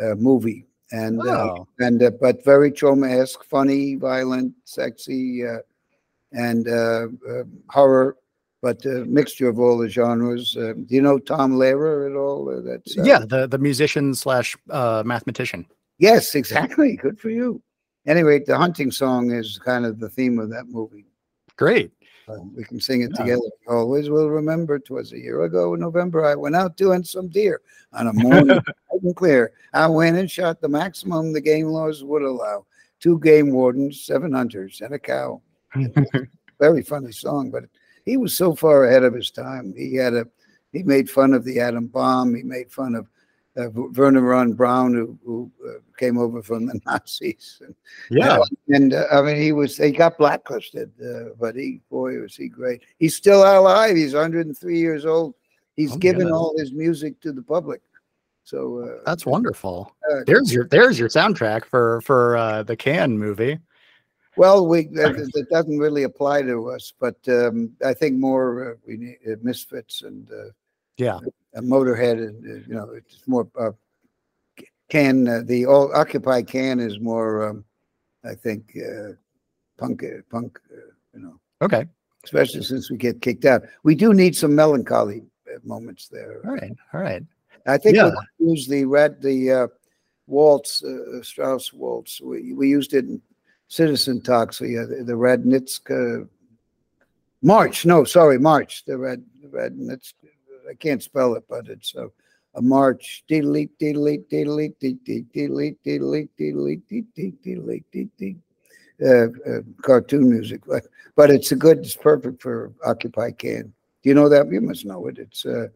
Speaker 2: uh, movie, and uh,
Speaker 1: Oh,
Speaker 2: and uh, but very Troma-esque, funny, violent, sexy, uh, and uh, uh, horror, but a mixture of all the genres. Uh, do you know Tom Lehrer at all? Uh, that's uh,
Speaker 1: yeah. The the musician slash uh, mathematician.
Speaker 2: Yes, exactly. Good for you. Anyway, the hunting song is kind of the theme of that movie.
Speaker 1: Great.
Speaker 2: Uh, we can sing it
Speaker 1: Yeah.
Speaker 2: together. Always will remember. Twas a year ago in November. I went out doing some deer on a morning [laughs] bright and clear. I went and shot the maximum the game laws would allow. Two game wardens, seven hunters, and a cow. [laughs] Very funny song, but he was so far ahead of his time. He had a he made fun of the atom bomb. He made fun of uh, Wernher von Braun, who, who uh, came over from the [laughs] Nazis. And,
Speaker 1: yeah.
Speaker 2: and uh, I mean, he was he got blacklisted, uh, but he boy was he great. He's still alive. He's 103 years old. He's
Speaker 1: Oh,
Speaker 2: given
Speaker 1: goodness.
Speaker 2: all his music to the public. So uh,
Speaker 1: That's wonderful.
Speaker 2: uh,
Speaker 1: There's your there's your soundtrack for for uh, the Cannes movie.
Speaker 2: well, we that, that doesn't really apply to us, but um, I think more uh, we need uh, Misfits and uh,
Speaker 1: Yeah.
Speaker 2: Uh, Motorhead, you know, it's more uh, can uh, the all Occupy Cannes is more, um, I think, uh, punk, uh, punk, uh, you know.
Speaker 1: Okay.
Speaker 2: especially since we get kicked out. We do need some melancholy uh, moments there.
Speaker 1: All right. All right.
Speaker 2: I think
Speaker 1: Yeah.
Speaker 2: we use the red the uh, waltz uh, Strauss waltz. We we used it in Citizen Toxie so yeah the, the Radetzky March. No, sorry, March. The red the Radetzky. I can't spell it, but it's a, a march. Diddly diddly diddly diddly diddly diddly diddly diddly diddly diddly. Uh, uh, cartoon music, but but it's a good. It's perfect for Occupy Cannes. Do you know that? You must know it. It's uh,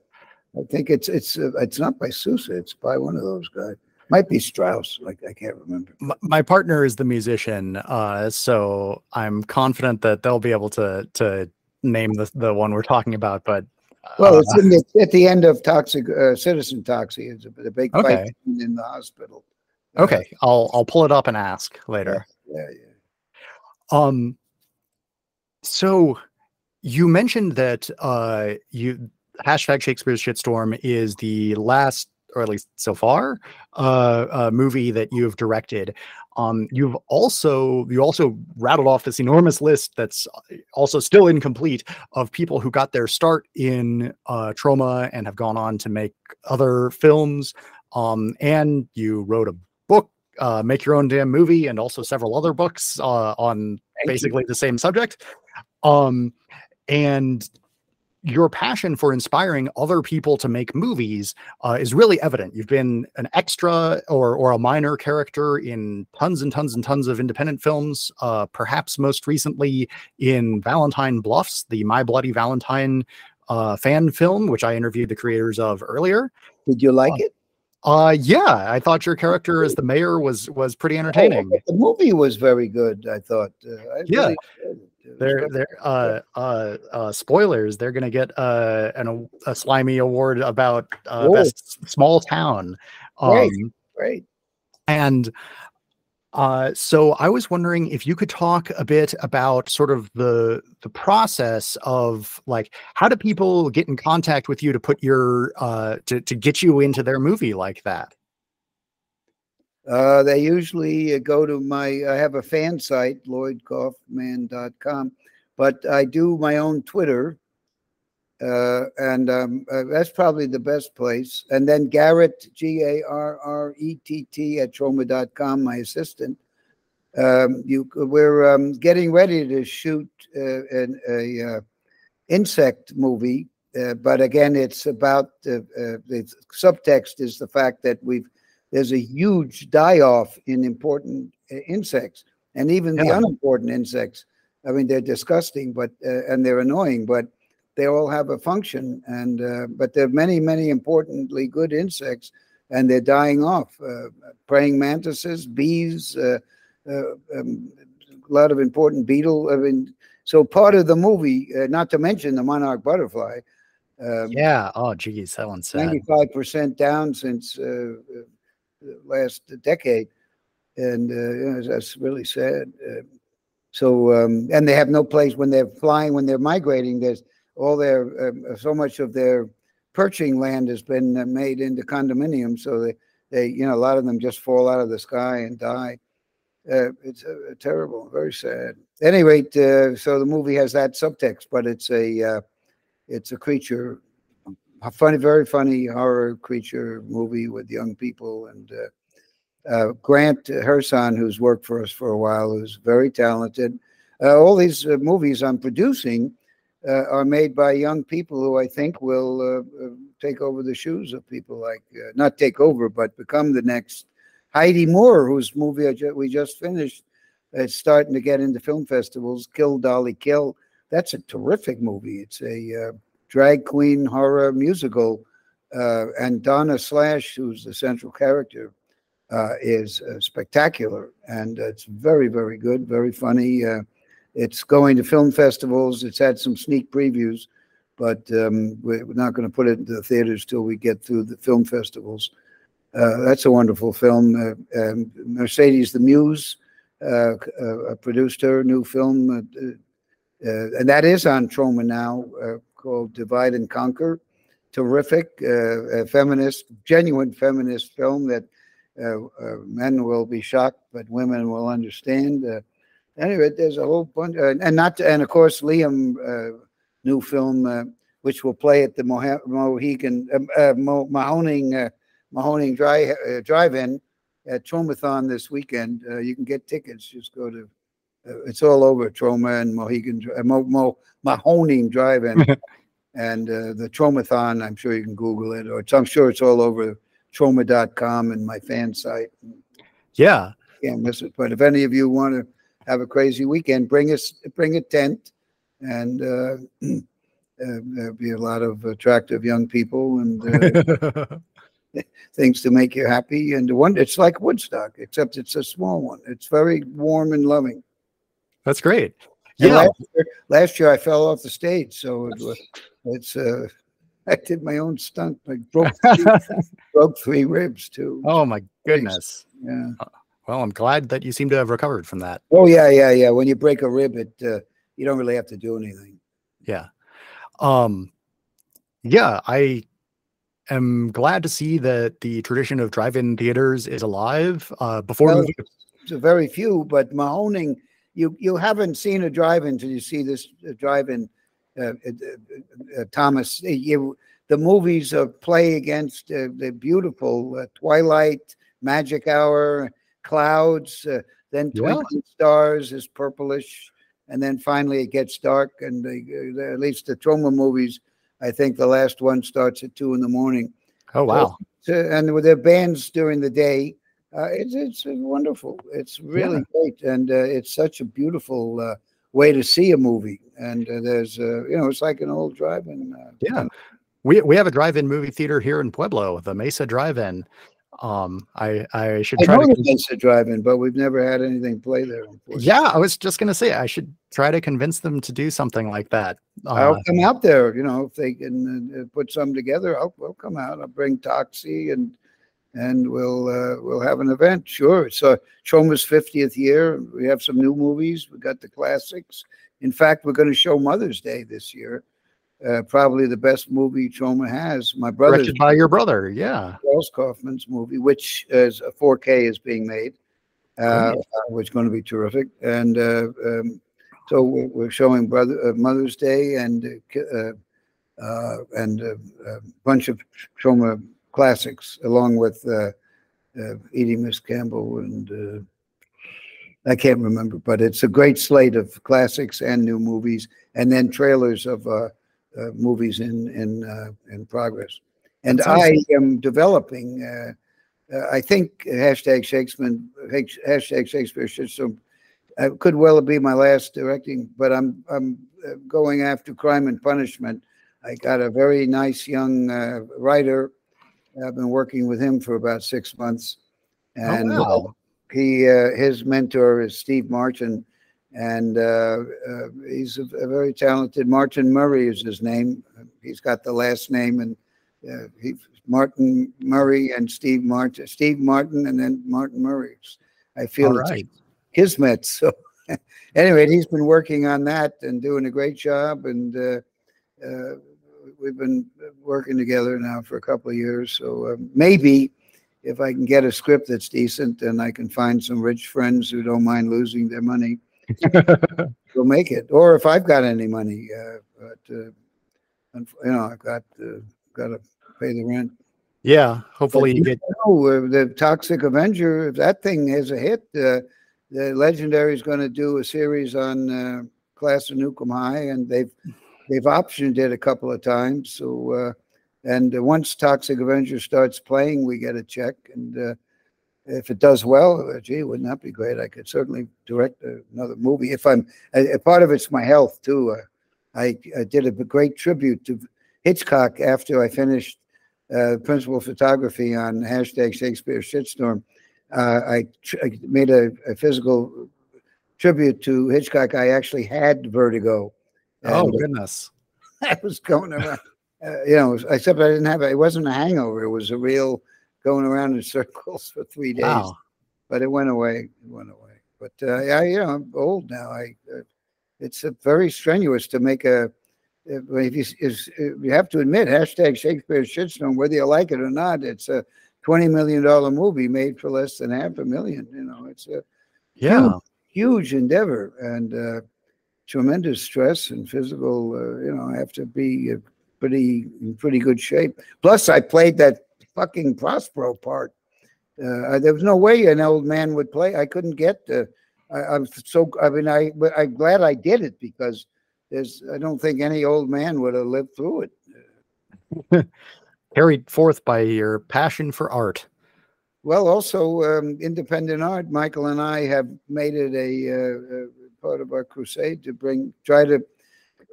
Speaker 2: I think it's it's uh, it's not by Sousa. It's by one of those guys. Might be Strauss. Like I can't remember.
Speaker 1: My, my partner is the musician, uh, so I'm confident that they'll be able to to name the the one we're talking about. But
Speaker 2: Well,
Speaker 1: uh,
Speaker 2: it's in the, at the end of Toxic uh, Citizen Toxie. It's a, the big
Speaker 1: Okay.
Speaker 2: fight in the hospital. Uh,
Speaker 1: okay, I'll I'll pull it up and ask later.
Speaker 2: Yeah, yeah.
Speaker 1: Um, so you mentioned that uh, you hashtag Shakespeare's shitstorm is the last, or at least so far, uh, uh, movie that you've directed. Um, you've also you also rattled off this enormous list that's also still incomplete of people who got their start in uh, Troma and have gone on to make other films. Um, and you wrote a book, uh, make your own damn movie, and also several other books uh, on
Speaker 2: Thank you.
Speaker 1: basically the same subject. Um, and your passion for inspiring other people to make movies uh, is really evident. You've been an extra or or a minor character in tons and tons and tons of independent films. Uh, perhaps most recently in Valentine Bluffs, the My Bloody Valentine uh, fan film, which I interviewed the creators of earlier.
Speaker 2: Did you like it?
Speaker 1: Uh, yeah, I thought your character as the mayor was was pretty entertaining.
Speaker 2: Oh, the movie was very good. I thought. Uh, I
Speaker 1: Yeah.
Speaker 2: really enjoyed it. It was
Speaker 1: They're they're uh uh uh spoilers. They're gonna get uh an a slimy award about uh
Speaker 2: Whoa.
Speaker 1: best small town. Um
Speaker 2: Great. great.
Speaker 1: and uh so I was wondering if you could talk a bit about sort of the the process of like how do people get in contact with you to put your uh to to get you into their movie like that?
Speaker 2: Uh, they usually go to my, I have a fan site, lloydkaufman.com, but I do my own Twitter. Uh, and um, uh, that's probably the best place. And then Garrett, G A R R E T T, at troma.com, my assistant. Um, you, we're um, getting ready to shoot uh, an a, uh, insect movie, uh, but again, it's about the subtext is the fact that we've there's a huge die off in important insects, and even yeah. the unimportant insects. I mean, they're disgusting, but and they're annoying, but they all have a function. And uh, but there are many, many importantly good insects, and they're dying off. Uh, praying mantises, bees, uh, uh, um, a lot of important beetle. I mean, so part of the movie, uh, not to mention the monarch butterfly.
Speaker 1: Um, yeah. Oh, geez, that one's
Speaker 2: ninety-five percent down since uh, last decade, and know, that's really sad. so, um, and they have no place when they're flying, when they're migrating. There's all their uh, so much of their perching land has been made into condominiums, so they they you know a lot of them just fall out of the sky and die. Uh, it's uh, terrible, very sad. At any rate, uh, so the movie has that subtext, but it's a uh, it's a creature, funny, very funny horror creature movie with young people and. Uh, uh, Grant Herson, who's worked for us for a while, who's very talented. all these movies I'm producing are made by young people who I think will take over the shoes of people like, not take over, but become the next Heidi Moore, whose movie we just finished, It's starting to get into film festivals. Kill Dolly Kill. That's a terrific movie. It's a uh, drag queen horror musical, uh, and Donna Slash, who's the central character, uh, is uh, spectacular, and it's very, very good, very funny. Uh, it's going to film festivals. It's had some sneak previews, but um, we're not going to put it into the theaters till we get through the film festivals. Uh, that's a wonderful film. Uh, um, Mercedes the Muse produced her new film, and that is on Troma now, called Divide and Conquer. Terrific, a feminist, genuine feminist film that men will be shocked, but women will understand anyway, there's a whole bunch, uh, and not, to, and of course, Liam, uh, new film, uh, which will play at the Mohegan, Mo- Mahoning Mahoning Drive uh, Drive-In at Tromathon this weekend. Uh, you can get tickets. Just go to. Uh, it's all over Troma and Mohegan uh, Mo, Mo, Mahoning Drive-In, [laughs] and uh, the Tromathon. I'm sure you can Google it, or I'm sure it's all over Troma.com and my fan site.
Speaker 1: Yeah,
Speaker 2: can't miss it. But if any of you want to have a crazy weekend, bring us bring a tent, and uh, [clears throat] uh, there'll be a lot of attractive young people and. [laughs] things to make you happy. And one, it's like Woodstock, except it's a small one. It's very warm and loving.
Speaker 1: That's great.
Speaker 2: Yeah. Last year, last year, I fell off the stage, so it was, it's uh, [laughs] I did my own stunt. I broke three, [laughs] broke three ribs too.
Speaker 1: Oh my goodness.
Speaker 2: Yeah. Uh,
Speaker 1: well, I'm glad that you seem to have recovered from that.
Speaker 2: Oh yeah, yeah, yeah. When you break a rib, it uh, you don't really have to do anything.
Speaker 1: Yeah. Um. Yeah, I am glad to see that the tradition of drive-in theaters is alive. Uh, before well, moving-
Speaker 2: it's a very few, but Mahoning, you you haven't seen a drive-in until you see this uh, drive-in. Uh, uh, uh, uh Thomas, you, the movies play against the beautiful Twilight, Magic Hour, Clouds, then Twinkling yeah. Stars is purplish, and then finally it gets dark. And at least the Troma movies I think the last one starts at two in the morning.
Speaker 1: Oh wow!
Speaker 2: So, and with their bands during the day, uh, it's, it's wonderful. It's really yeah. great, and uh, it's such a beautiful uh, way to see a movie. And uh, there's, uh, you know, it's like an old drive-in.
Speaker 1: Uh, yeah, we we have a drive-in movie theater here in Pueblo, the Mesa Drive-In. Um, I I should try
Speaker 2: I to convince the Mesa drive-in, but we've never had anything play there.
Speaker 1: Yeah, I was just gonna say I should try to convince them to do something like that.
Speaker 2: Uh, I'll come out there. You know, if they can uh, put some together, I'll we'll come out. I'll bring Toxie and and we'll uh, we'll have an event. Sure. It's uh, Troma's 50th year. We have some new movies. We got the classics. In fact, we're going to show Mother's Day this year. uh, probably the best movie Troma has. My brother,
Speaker 1: directed by your brother, yeah,
Speaker 2: Charles Kaufman's movie, which is a 4K is being made, uh, oh, which is going to be terrific. And uh, um, so we're, we're, showing brother uh, Mother's Day and uh, uh, and a bunch of Troma classics, along with Edie Miss Campbell and. I can't remember, but it's a great slate of classics and new movies, and then trailers of uh, uh, movies in in uh, in progress. And I am developing. Uh, uh, I think hashtag Shakespeare hashtag Shakespeare Shitstorm could well be my last directing, but I'm I'm going after Crime and Punishment. I got a very nice young writer. I've been working with him for about six months, oh, and oh, wow he uh, his mentor is Steve Martin, and uh, uh, he's a, a, very talented. Martin Murray is his name. He's got the last name, and uh, he Martin Murray and Steve Martin, Steve Martin, and then Martin Murray. I feel All right. kismet. So [laughs] anyway, he's been working on that and doing a great job, and uh, uh, we've been working together now for a couple of years. So maybe if I can get a script that's decent and I can find some rich friends who don't mind losing their money, [laughs] we'll make it. Or if I've got any money, uh, but uh, you know, I've got uh, got to pay the rent.
Speaker 1: Yeah, hopefully but you get.
Speaker 2: Know, uh, the Toxic Avenger. If that thing is a hit, uh, the Legendary is going to do a series on uh, Class of 'Em High, and they've they've optioned it a couple of times. So and uh, once Toxic Avenger starts playing, we get a check. And uh, if it does well, uh, gee, wouldn't that be great? I could certainly direct another movie. If I'm a, part of it's my health too. Uh, I, I, did a great tribute to Hitchcock after I finished uh, principal photography on hashtag Shakespeare Shitstorm. Uh, I, I, made a, a, physical tribute to Hitchcock. I actually had vertigo.
Speaker 1: Oh goodness! [laughs]
Speaker 2: I was going around uh, you know, except I didn't have it. It wasn't a hangover. It was a real going around in [laughs] circles for three days. Wow. But it went away. It went away. But uh, I, you know, I'm old now. I, uh, it's very strenuous to make a. If you, is, you have to admit, hashtag Shakespeare shitstorm, whether you like it or not, it's a twenty million dollar movie made for less than half a million. You know, it's a
Speaker 1: yeah
Speaker 2: huge, huge endeavor and uh, tremendous stress and physical. Uh, you know, I have to be uh, pretty in pretty good shape. Plus, I played that fucking Prospero part. Uh, there was no way an old man would play. I couldn't get the. I, am so. I mean, I. But I'm glad I did it because there's. I don't think any old man would have lived through it. [laughs]
Speaker 1: Carried forth by your passion for art.
Speaker 2: Well, also um, independent art. Michael and I have made it a, uh, a part of our crusade to bring, try to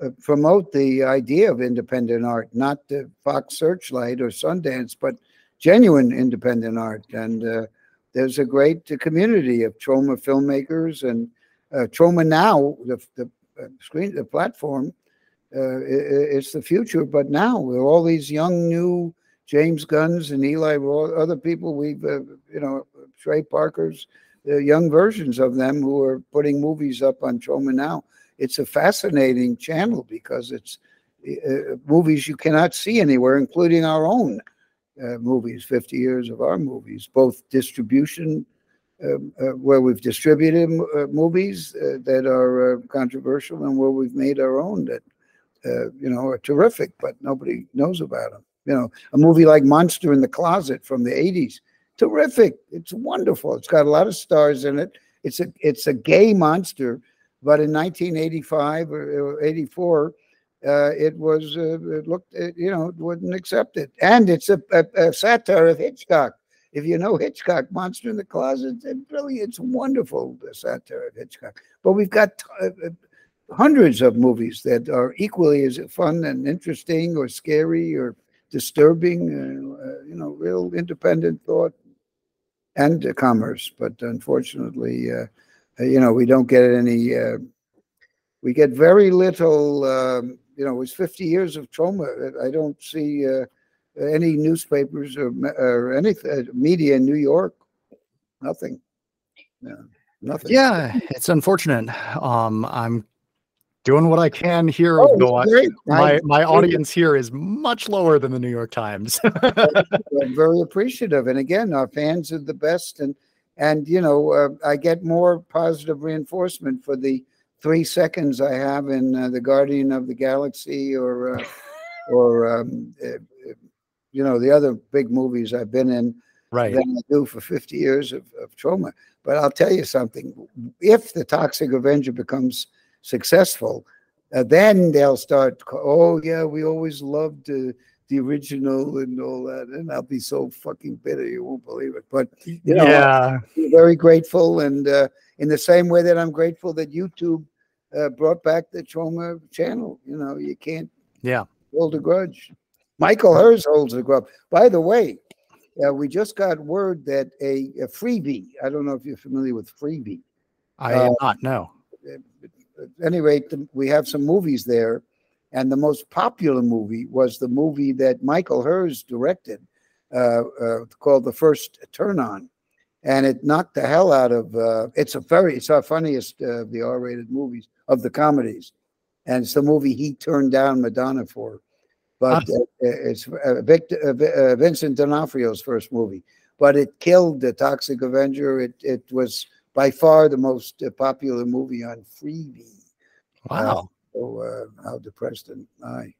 Speaker 2: uh, promote the idea of independent art, not the Fox Searchlight or Sundance, but genuine independent art. And uh, there's a great community of Troma filmmakers and uh, Troma Now, the, the uh, screen, the platform, uh, it's the future. But now with all these young new James Gunns and Eli other people we've, you know, Trey Parker's, the young versions of them who are putting movies up on Troma Now it's a fascinating channel because it's uh, movies you cannot see anywhere, including our own uh, movies, 50 years of our movies, both distribution, uh, where we've distributed movies that are controversial and where we've made our own that, you know, are terrific, but nobody knows about them. You know, a movie like Monster in the Closet from the 80s, terrific. It's wonderful. It's got a lot of stars in it. It's a it's a gay monster but in 1985 or, 84, uh, it was uh, it looked it, you know it wouldn't accept it, and it's a, a, a, satire of Hitchcock. If you know Hitchcock, Monster in the Closet, it really it's wonderful the satire of Hitchcock. But we've got uh, uh, hundreds of movies that are equally as fun and interesting, or scary, or disturbing. Uh, you know, real independent thought and commerce. But unfortunately uh, you know, we don't get any, uh, we get very little, um, you know, it's 50 years of Troma. I don't see uh, any newspapers or, or any media in New York. Nothing.
Speaker 1: nothing. Yeah, it's unfortunate. Um, I'm doing what I can here.
Speaker 2: Oh,
Speaker 1: though my my audience here is much lower than the New York Times. [laughs]
Speaker 2: I'm very appreciative. And again, our fans are the best, and and you know, uh, I get more positive reinforcement for the three seconds I have in uh, the Guardian of the Galaxy or uh, [laughs] or um, uh, you know the other big movies I've been in
Speaker 1: right.
Speaker 2: than I do for 50 years of, of Troma. But I'll tell you something: if the Toxic Avenger becomes successful, uh, then they'll start. Oh yeah, we always loved uh, the original and all that, and I'll be so fucking bitter you won't believe it. But you know,
Speaker 1: yeah.
Speaker 2: I'm very grateful, and uh, in the same way that I'm grateful that YouTube uh, brought back the Troma channel. You know, you can't
Speaker 1: Yeah.
Speaker 2: hold a grudge. Michael Herz holds a grudge. By the way, uh, we just got word that a, a Freevee. I don't know if you're familiar with Freevee.
Speaker 1: I
Speaker 2: Uh,
Speaker 1: am not. No.
Speaker 2: At any rate, the- we have some movies there, and the most popular movie was the movie that Michael Herz directed, uh, uh, called The First Turn On, and it knocked the hell out of. Uh, it's a very, it's our funniest uh, of the R-rated movies of the comedies, and it's the movie he turned down Madonna for, but uh, it's uh, Victor, uh, uh, Vincent D'Onofrio's first movie, but it killed the Toxic Avenger. It it was by far the most uh, popular movie on Freevee.
Speaker 1: Wow.
Speaker 2: So uh, how depressed am I?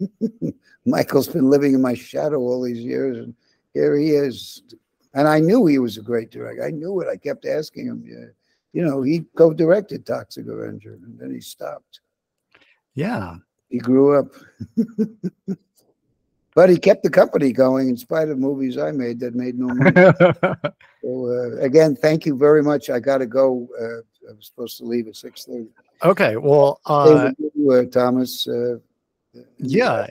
Speaker 2: [laughs] Michael's been living in my shadow all these years, and here he is. And I knew he was a great director. I knew it. I kept asking him. Yeah, you know, he co-directed Toxic Avenger, and then he stopped.
Speaker 1: yeah.
Speaker 2: He grew up, [laughs] but he kept the company going in spite of movies I made that made no money. [laughs] so uh, again, thank you very much. I got to go. Uh, I was supposed to leave at six thirty.
Speaker 1: okay. Well, uh,
Speaker 2: you, uh, Thomas. Uh,
Speaker 1: yeah.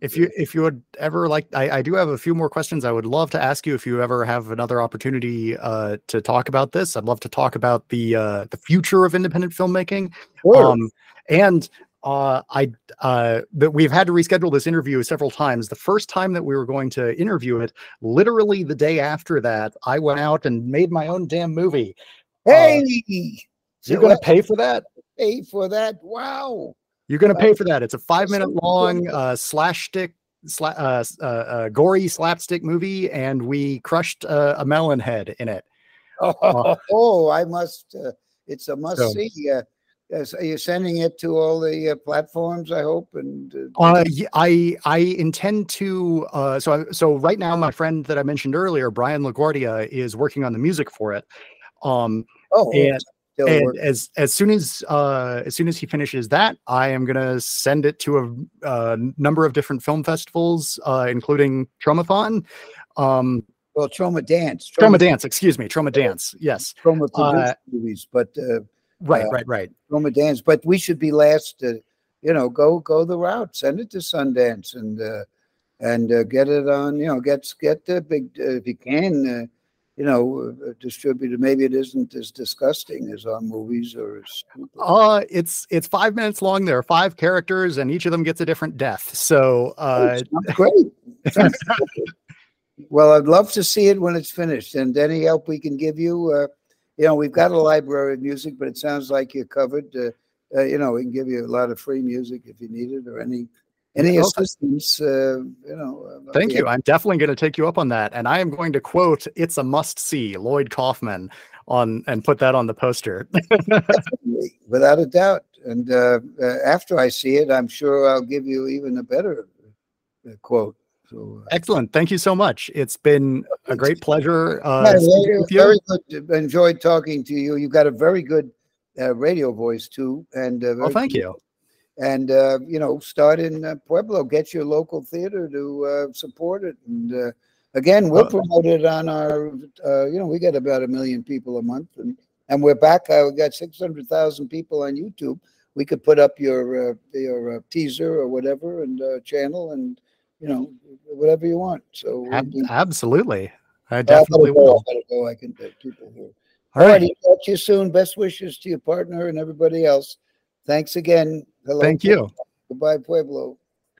Speaker 1: If you if you would ever like, I, I do have a few more questions. I would love to ask you if you ever have another opportunity uh, to talk about this. I'd love to talk about the uh, the future of independent filmmaking.
Speaker 2: Sure.
Speaker 1: Um, and uh, I uh, that we've had to reschedule this interview several times. The first time that we were going to interview it, literally the day after that, I went out and made my own damn movie.
Speaker 2: hey,
Speaker 1: You're going to pay for that?
Speaker 2: pay for that? Wow.
Speaker 1: You're going to pay for that. It's a five minute long uh, slash stick, sla- uh, uh, uh, gory slapstick movie, and we crushed uh, a melon head in it.
Speaker 2: Oh, [laughs] oh I must. Uh, it's a must
Speaker 1: So-
Speaker 2: see. Uh, so you're sending it to all the uh, platforms, I hope. And uh,
Speaker 1: Uh, I I intend to. Uh, so I, so right now, my friend that I mentioned earlier, Brian LaGuardia, is working on the music for it. Um,
Speaker 2: oh,
Speaker 1: and and as as soon as uh as soon as he finishes that i am gonna send it to a, number of different film festivals uh including Tromathon um
Speaker 2: well, TromaDance,
Speaker 1: trauma dance excuse me TromaDance yes
Speaker 2: Trauma movies, but uh,
Speaker 1: right
Speaker 2: Uh,
Speaker 1: right right
Speaker 2: Dance. But we should be last. To, you know, go go the route. Send it to Sundance and uh, and uh, get it on. You know, get get the big uh, if you can. Uh, you know, uh, distributed. Maybe it isn't as disgusting as our movies or as
Speaker 1: uh it's it's five minutes long there are five characters and each of them gets a different death so uh
Speaker 2: Sounds great. [laughs] Great. well, I'd love to see it when it's finished. And any help we can give you, uh, you know, we've got a library of music, but it sounds like you're covered. Uh, uh, you know, we can give you a lot of free music if you need it or any any assistance. Uh, you know, uh,
Speaker 1: thank you i'm definitely going to take you up on that and i am going to quote it's a must see lloyd kaufman on and put that on the poster [laughs]
Speaker 2: without a doubt. And uh, uh, after I see it, I'm sure I'll give you even a better uh, quote. So, uh,
Speaker 1: excellent thank you so much it's been a great pleasure uh
Speaker 2: Yeah, very,
Speaker 1: with you.
Speaker 2: very good. Enjoyed talking to you. You've got a very good uh, radio voice too, and uh, very
Speaker 1: thank you
Speaker 2: and uh, you know start in uh, pueblo get your local theater to uh, support it and uh, again we'll promote it on our uh, you know we get about a million people a month and and we're back uh, we got 600000 people on youtube we could put up your uh, your uh, teaser or whatever and uh, channel and you know whatever you want so
Speaker 1: Ab- absolutely i
Speaker 2: I
Speaker 1: definitely
Speaker 2: go,
Speaker 1: will
Speaker 2: I go. I can take people here.
Speaker 1: all
Speaker 2: All
Speaker 1: right.
Speaker 2: Talk to you soon. Best wishes to your partner and everybody else. Thanks again. Hello.
Speaker 1: thank you
Speaker 2: Goodbye, Pueblo.